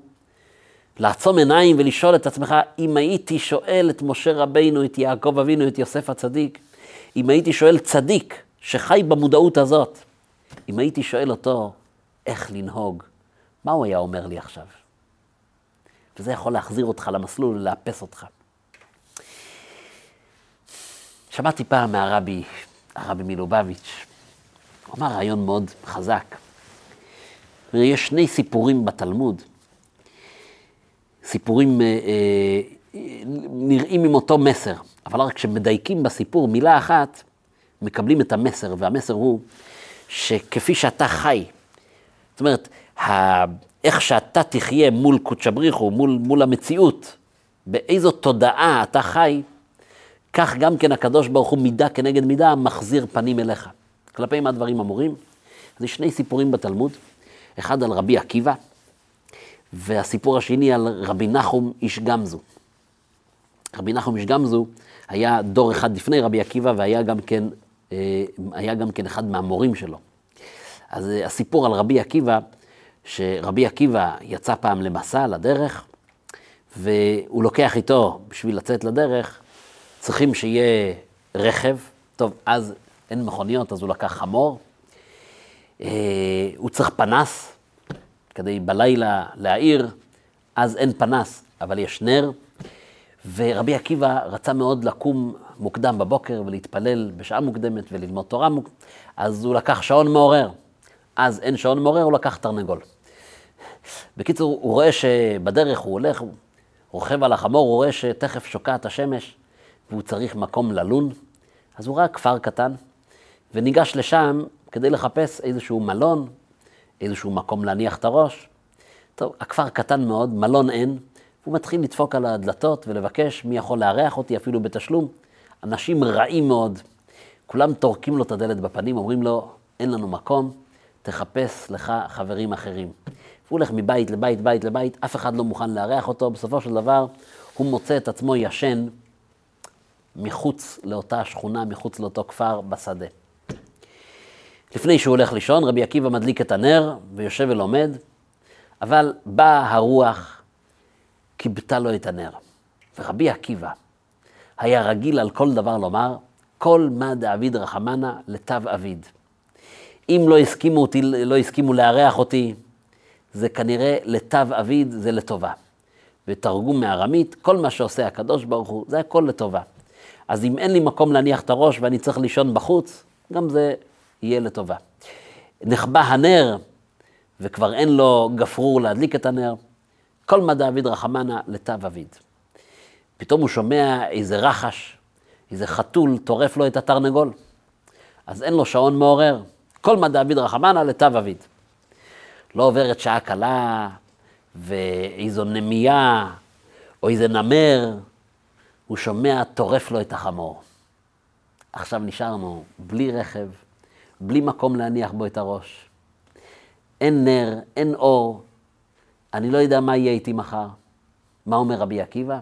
לעצום עיניים ולשאול את עצמך, אם הייתי שואל את משה רבינו, את יעקב אבינו, את יוסף הצדיק, אם הייתי שואל צדיק שחי במודעות הזאת, אם הייתי שואל אותו איך לנהוג מה הוא היה אומר לי עכשיו? וזה יכול להחזיר אותך למסלול ולאפס אותך. שמעתי פעם מהרבי, הרבי מלובביץ', הוא אמר רעיון מאוד חזק. יש שני סיפורים בתלמוד, סיפורים אה, אה, נראים עם אותו מסר, אבל רק כשמדייקים בסיפור מילה אחת, מקבלים את המסר, והמסר הוא שכפי שאתה חי, זאת אומרת, איך שאתה תחיה מול קודשא בריחו, מול, מול המציאות, באיזו תודעה אתה חי, כך גם כן הקדוש ברוך הוא מידה כנגד מידה מחזיר פנים אליך. כלפי מה הדברים אמורים? אז יש שני סיפורים בתלמוד, אחד על רבי עקיבא, והסיפור השני על רבי נחום איש גמזו. רבי נחום איש גמזו היה דור אחד לפני רבי עקיבא והיה גם כן, אה, היה גם כן אחד מהמורים שלו. אז אה, הסיפור על רבי עקיבא, שרבי עקיבא יצא פעם למסע, לדרך, והוא לוקח איתו, בשביל לצאת לדרך, צריכים שיהיה רכב. טוב, אז אין מכוניות, אז הוא לקח חמור. אה, הוא צריך פנס, כדי בלילה להעיר, אז אין פנס, אבל יש נר. ורבי עקיבא רצה מאוד לקום מוקדם בבוקר ולהתפלל בשעה מוקדמת וללמוד תורה מוקדמת, אז הוא לקח שעון מעורר. אז אין שעון מעורר, הוא לקח תרנגול. בקיצור, הוא רואה שבדרך הוא הולך, הוא רוכב על החמור, הוא רואה שתכף שוקעת השמש והוא צריך מקום ללון. אז הוא ראה כפר קטן וניגש לשם כדי לחפש איזשהו מלון, איזשהו מקום להניח את הראש. טוב, הכפר קטן מאוד, מלון אין, והוא מתחיל לדפוק על הדלתות ולבקש מי יכול לארח אותי אפילו בתשלום. אנשים רעים מאוד, כולם טורקים לו את הדלת בפנים, אומרים לו, אין לנו מקום, תחפש לך חברים אחרים. הוא הולך מבית לבית, בית לבית, אף אחד לא מוכן לארח אותו, בסופו של דבר הוא מוצא את עצמו ישן מחוץ לאותה שכונה, מחוץ לאותו כפר, בשדה. לפני שהוא הולך לישון, רבי עקיבא מדליק את הנר ויושב ולומד, אבל באה הרוח, כיבתה לו את הנר. ורבי עקיבא היה רגיל על כל דבר לומר, כל מה דאביד רחמנה לתו אביד. אם לא הסכימו, אותי, לא הסכימו לארח אותי, זה כנראה לתו אביד, זה לטובה. ותרגום מארמית, כל מה שעושה הקדוש ברוך הוא, זה הכל לטובה. אז אם אין לי מקום להניח את הראש ואני צריך לישון בחוץ, גם זה יהיה לטובה. נחבא הנר, וכבר אין לו גפרור להדליק את הנר, כל מה דאביד רחמנה לתו אביד. פתאום הוא שומע איזה רחש, איזה חתול טורף לו את התרנגול. אז אין לו שעון מעורר. כל מה דאביד רחמנה לתו אביד. לא עוברת שעה קלה, ואיזו נמייה, או איזה נמר, הוא שומע, טורף לו את החמור. עכשיו נשארנו בלי רכב, בלי מקום להניח בו את הראש. אין נר, אין אור, אני לא יודע מה יהיה איתי מחר. מה אומר רבי עקיבא?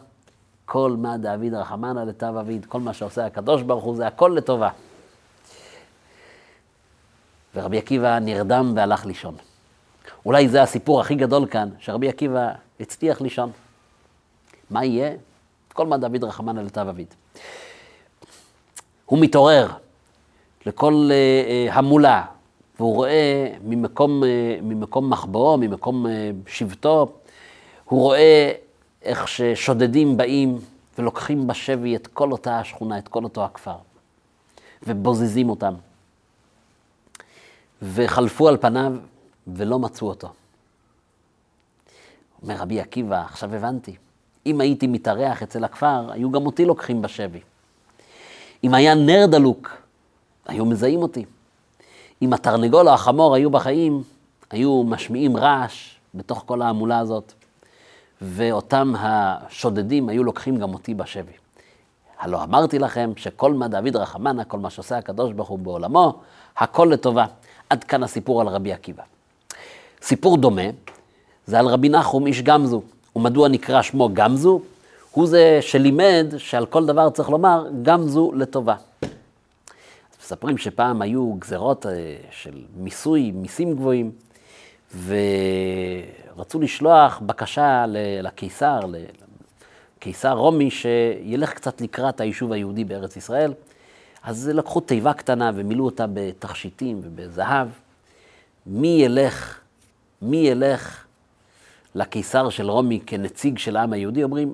כל מה דאביד רחמנא לתו אביד, כל מה שעושה הקדוש ברוך הוא, זה הכל לטובה. ורבי עקיבא נרדם והלך לישון. אולי זה הסיפור הכי גדול כאן, שרבי עקיבא הצליח לישון. מה יהיה? כל מה דוד רחמנא לתו אביד. הוא מתעורר לכל uh, uh, המולה, והוא רואה ממקום, uh, ממקום מחבואו, ממקום שבטו, הוא רואה איך ששודדים באים ולוקחים בשבי את כל אותה השכונה, את כל אותו הכפר, ובוזזים אותם. וחלפו על פניו ולא מצאו אותו. אומר רבי עקיבא, עכשיו הבנתי. אם הייתי מתארח אצל הכפר, היו גם אותי לוקחים בשבי. אם היה נר דלוק, היו מזהים אותי. אם התרנגול או החמור היו בחיים, היו משמיעים רעש בתוך כל ההמולה הזאת, ואותם השודדים היו לוקחים גם אותי בשבי. הלא אמרתי לכם שכל מה דוד רחמנה, כל מה שעושה הקדוש ברוך הוא בעולמו, הכל לטובה. עד כאן הסיפור על רבי עקיבא. סיפור דומה זה על רבי נחום איש גמזו. ומדוע נקרא שמו גמזו? הוא זה שלימד שעל כל דבר צריך לומר גמזו לטובה. מספרים שפעם היו גזרות אה, של מיסוי, מיסים גבוהים, ורצו לשלוח בקשה לקיסר, לקיסר רומי, שילך קצת לקראת היישוב היהודי בארץ ישראל. אז לקחו תיבה קטנה ומילאו אותה בתכשיטים ובזהב. מי ילך, מי ילך לקיסר של רומי כנציג של העם היהודי, אומרים,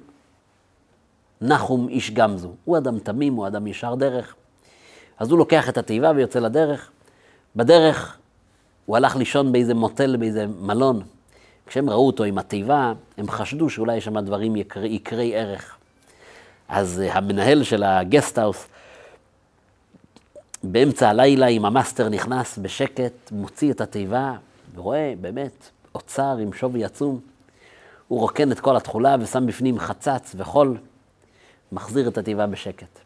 נחום איש גמזו. הוא אדם תמים, הוא אדם ישר דרך. אז הוא לוקח את התיבה ויוצא לדרך. בדרך הוא הלך לישון באיזה מוטל, באיזה מלון. כשהם ראו אותו עם התיבה, הם חשדו שאולי יש שם דברים יקרי, יקרי ערך. אז uh, המנהל של ה guesthouse, באמצע הלילה עם ה master נכנס בשקט, מוציא את התיבה, ורואה באמת אוצר עם שווי עצום. הוא רוקן את כל התכולה ושם בפנים חצץ וחול, מחזיר את התיבה בשקט.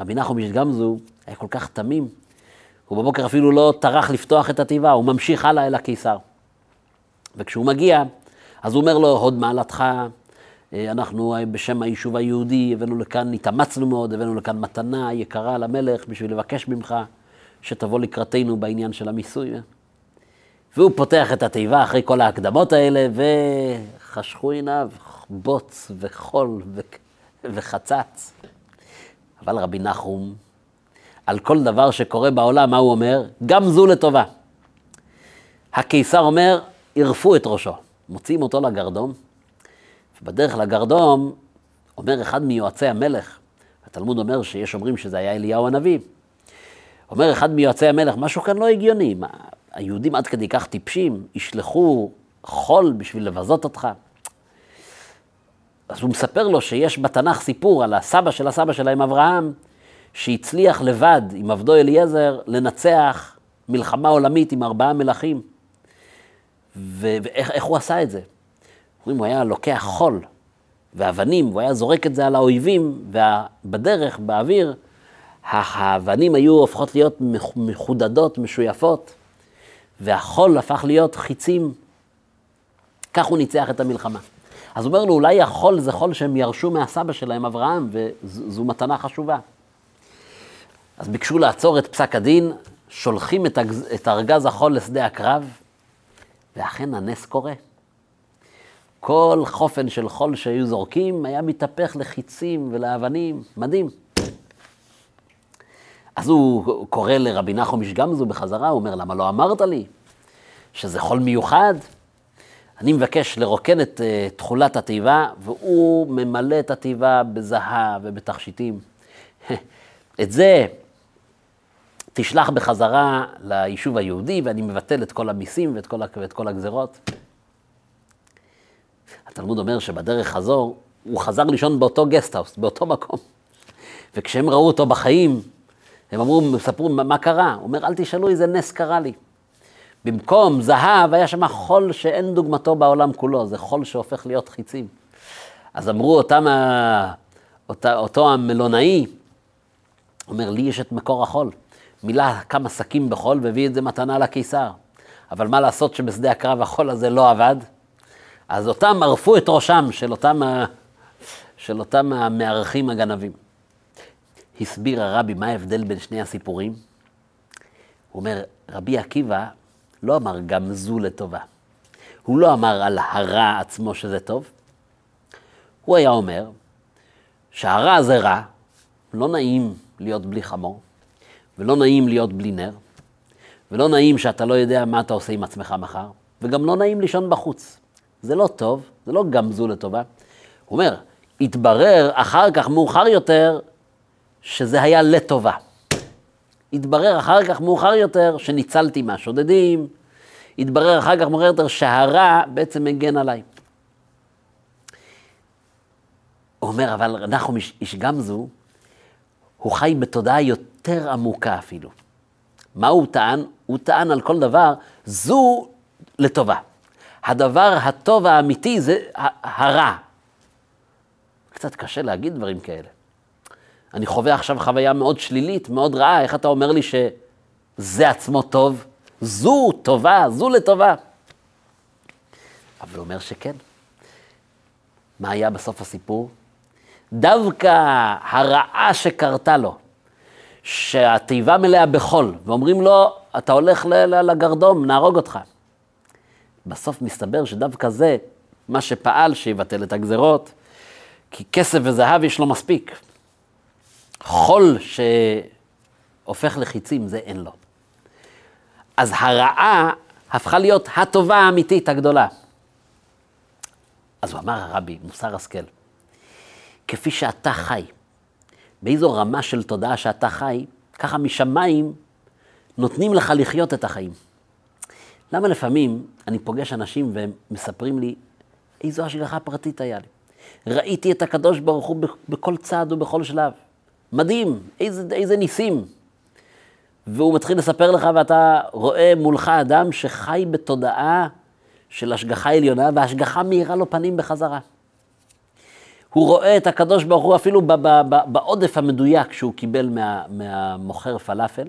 רבי נחום איש גמזו היה כל כך תמים, הוא בבוקר אפילו לא טרח לפתוח את התיבה, הוא ממשיך הלאה אל הקיסר. וכשהוא מגיע, אז הוא אומר לו, הוד מעלתך, אה, אנחנו אה, בשם היישוב היהודי הבאנו לכאן, התאמצנו מאוד, הבאנו לכאן מתנה יקרה למלך בשביל לבקש ממך שתבוא לקראתנו בעניין של המיסוי. והוא פותח את התיבה אחרי כל ההקדמות האלה, וחשכו עיניו בוץ וחול ו... וחצץ. אבל רבי נחום, על כל דבר שקורה בעולם, מה הוא אומר? גם זו לטובה. הקיסר אומר, ערפו את ראשו. מוציאים אותו לגרדום, ובדרך לגרדום אומר אחד מיועצי המלך, התלמוד אומר שיש אומרים שזה היה אליהו הנביא, אומר אחד מיועצי המלך, משהו כאן לא הגיוני, מה, היהודים עד כדי כך טיפשים, ישלחו חול בשביל לבזות אותך. אז הוא מספר לו שיש בתנ"ך סיפור על הסבא של הסבא שלהם, אברהם, שהצליח לבד עם עבדו אליעזר לנצח מלחמה עולמית עם ארבעה מלכים. ואיך הוא עשה את זה? אומרים, הוא היה לוקח חול ואבנים, הוא היה זורק את זה על האויבים, ובדרך, באוויר, האבנים היו הופכות להיות מחודדות, משויפות, והחול הפך להיות חיצים. כך הוא ניצח את המלחמה. אז הוא אומר לו, אולי החול זה חול שהם ירשו מהסבא שלהם, אברהם, וזו מתנה חשובה. אז ביקשו לעצור את פסק הדין, שולחים את, הגז, את ארגז החול לשדה הקרב, ואכן הנס קורה. כל חופן של חול שהיו זורקים היה מתהפך לחיצים ולאבנים, מדהים. אז הוא קורא לרבי נחום איש גמזו בחזרה, הוא אומר, למה לא אמרת לי שזה חול מיוחד? אני מבקש לרוקן את uh, תכולת התיבה, והוא ממלא את התיבה בזהב ובתכשיטים. (laughs) את זה תשלח בחזרה ליישוב היהודי, ואני מבטל את כל המיסים ואת כל, הגזרות. התלמוד אומר שבדרך חזור, הוא חזר לישון באותו guesthouse, באותו מקום. (laughs) וכשהם ראו אותו בחיים, הם אמרו, ספרו מה קרה. הוא אומר, אל תשאלו איזה נס קרה לי. במקום זהב היה שם חול שאין דוגמתו בעולם כולו, זה חול שהופך להיות חיצים. אז אמרו אותם, אותה, אותו המלונאי, אומר, לי יש את מקור החול. מילא כמה שקים בחול והביא את זה מתנה לקיסר. אבל מה לעשות שבשדה הקרב החול הזה לא עבד? אז אותם ערפו את ראשם של אותם, של אותם המארחים הגנבים. הסביר הרבי מה ההבדל בין שני הסיפורים. הוא אומר, רבי עקיבא לא אמר גם זו לטובה. הוא לא אמר על הרע עצמו שזה טוב. הוא היה אומר שהרע זה רע, לא נעים להיות בלי חמור, ולא נעים להיות בלי נר, ולא נעים שאתה לא יודע מה אתה עושה עם עצמך מחר, וגם לא נעים לישון בחוץ. זה לא טוב, זה לא גמזו לטובה. הוא אומר, התברר אחר כך, מאוחר יותר, שזה היה לטובה. התברר אחר כך, מאוחר יותר, שניצלתי מהשודדים, התברר אחר כך, מאוחר יותר, שהרע בעצם מגן עליי. הוא אומר, אבל איש, איש גמזו, הוא חי בתודעה יותר עמוקה אפילו. מה הוא טען? הוא טען על כל דבר, זו לטובה. הדבר הטוב האמיתי זה הרע. קצת קשה להגיד דברים כאלה. אני חווה עכשיו חוויה מאוד שלילית, מאוד רעה, איך אתה אומר לי שזה עצמו טוב? זו טובה, זו לטובה. אבל הוא אומר שכן. מה היה בסוף הסיפור? דווקא הרעה שקרתה לו, שהתיבה מלאה בחול, ואומרים לו, אתה הולך לגרדום, נהרוג אותך. בסוף מסתבר שדווקא זה מה שפעל שיבטל את הגזרות, כי כסף וזהב יש לו מספיק. חול שהופך לחיצים, זה אין לו. אז הרעה הפכה להיות הטובה האמיתית הגדולה. אז הוא אמר הרבי, מוסר השכל, כפי שאתה חי, באיזו רמה של תודעה שאתה חי, ככה משמיים נותנים לך לחיות את החיים. למה לפעמים אני פוגש אנשים והם מספרים לי, איזו השגחה פרטית היה לי. ראיתי את הקדוש ברוך הוא בכל צעד ובכל שלב. מדהים, איזה, איזה ניסים. והוא מתחיל לספר לך ואתה רואה מולך אדם שחי בתודעה של השגחה עליונה, והשגחה מאירה לו פנים בחזרה. הוא רואה את הקדוש ברוך הוא אפילו בעודף המדויק שהוא קיבל מה, מהמוכר פלאפל,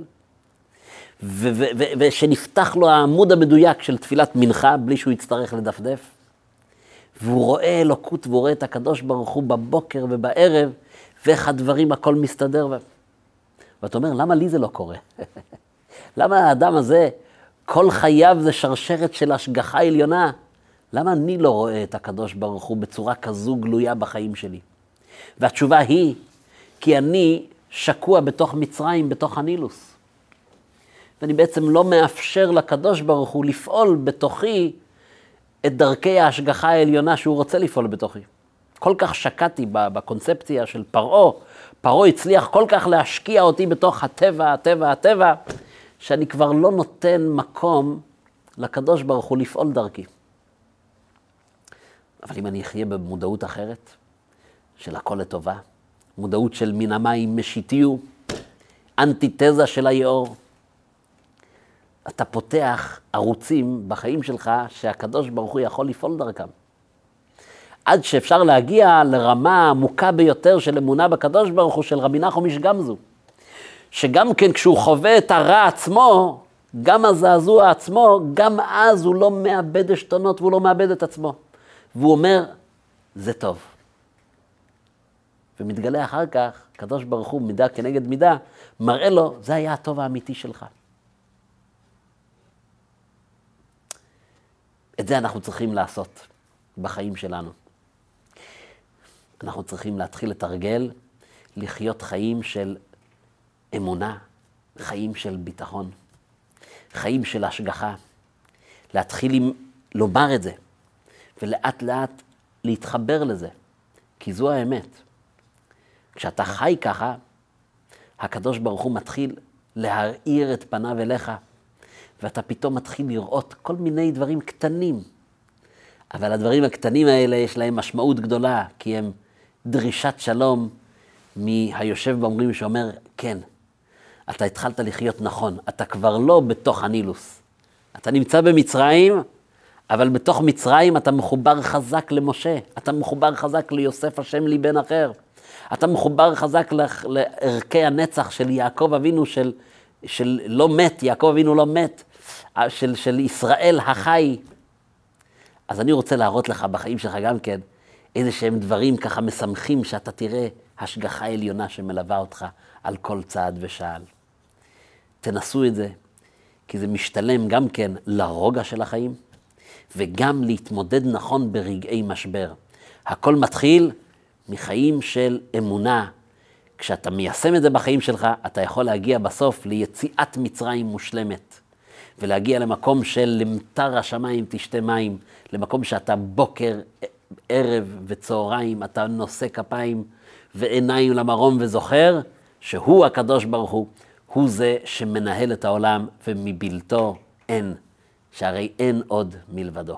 ושנפתח לו העמוד המדויק של תפילת מנחה בלי שהוא יצטרך לדפדף. והוא רואה אלוקות והוא רואה את הקדוש ברוך הוא בבוקר ובערב, ואיך הדברים, הכל מסתדר. ו... ואתה אומר, למה לי זה לא קורה? (laughs) למה האדם הזה, כל חייו זה שרשרת של השגחה עליונה? למה אני לא רואה את הקדוש ברוך הוא בצורה כזו גלויה בחיים שלי? והתשובה היא, כי אני שקוע בתוך מצרים, בתוך הנילוס. ואני בעצם לא מאפשר לקדוש ברוך הוא לפעול בתוכי את דרכי ההשגחה העליונה שהוא רוצה לפעול בתוכי. כל כך שקעתי בקונספציה של פרעה, פרעה הצליח כל כך להשקיע אותי בתוך הטבע, הטבע, הטבע, שאני כבר לא נותן מקום לקדוש ברוך הוא לפעול דרכי. אבל אם אני אחיה במודעות אחרת, של הכל לטובה, מודעות של מן המים משיתיו, אנטיתזה של היאור, אתה פותח ערוצים בחיים שלך שהקדוש ברוך הוא יכול לפעול דרכם. עד שאפשר להגיע לרמה עמוקה ביותר של אמונה בקדוש ברוך הוא, של רבי נחום איש גמזו. שגם כן כשהוא חווה את הרע עצמו, גם הזעזוע עצמו, גם אז הוא לא מאבד עשתונות והוא לא מאבד את עצמו. והוא אומר, זה טוב. ומתגלה אחר כך, הקדוש ברוך הוא, מידה כנגד מידה, מראה לו, זה היה הטוב האמיתי שלך. את זה אנחנו צריכים לעשות בחיים שלנו. אנחנו צריכים להתחיל לתרגל, לחיות חיים של אמונה, חיים של ביטחון, חיים של השגחה. להתחיל עם לומר את זה, ולאט לאט להתחבר לזה, כי זו האמת. כשאתה חי ככה, הקדוש ברוך הוא מתחיל להאיר את פניו אליך. ואתה פתאום מתחיל לראות כל מיני דברים קטנים. אבל הדברים הקטנים האלה יש להם משמעות גדולה, כי הם דרישת שלום מהיושב באומרים שאומר, כן, אתה התחלת לחיות נכון, אתה כבר לא בתוך הנילוס. אתה נמצא במצרים, אבל בתוך מצרים אתה מחובר חזק למשה, אתה מחובר חזק ליוסף השם לי בן אחר. אתה מחובר חזק לערכי הנצח של יעקב אבינו, של, של לא מת, יעקב אבינו לא מת, של, של ישראל החי. אז אני רוצה להראות לך בחיים שלך גם כן איזה שהם דברים ככה משמחים, שאתה תראה השגחה עליונה שמלווה אותך על כל צעד ושעל. תנסו את זה, כי זה משתלם גם כן לרוגע של החיים, וגם להתמודד נכון ברגעי משבר. הכל מתחיל מחיים של אמונה. כשאתה מיישם את זה בחיים שלך, אתה יכול להגיע בסוף ליציאת מצרים מושלמת. ולהגיע למקום של למטר השמיים תשתה מים, למקום שאתה בוקר, ערב וצהריים, אתה נושא כפיים ועיניים למרום וזוכר שהוא הקדוש ברוך הוא, הוא זה שמנהל את העולם ומבלתו אין, שהרי אין עוד מלבדו.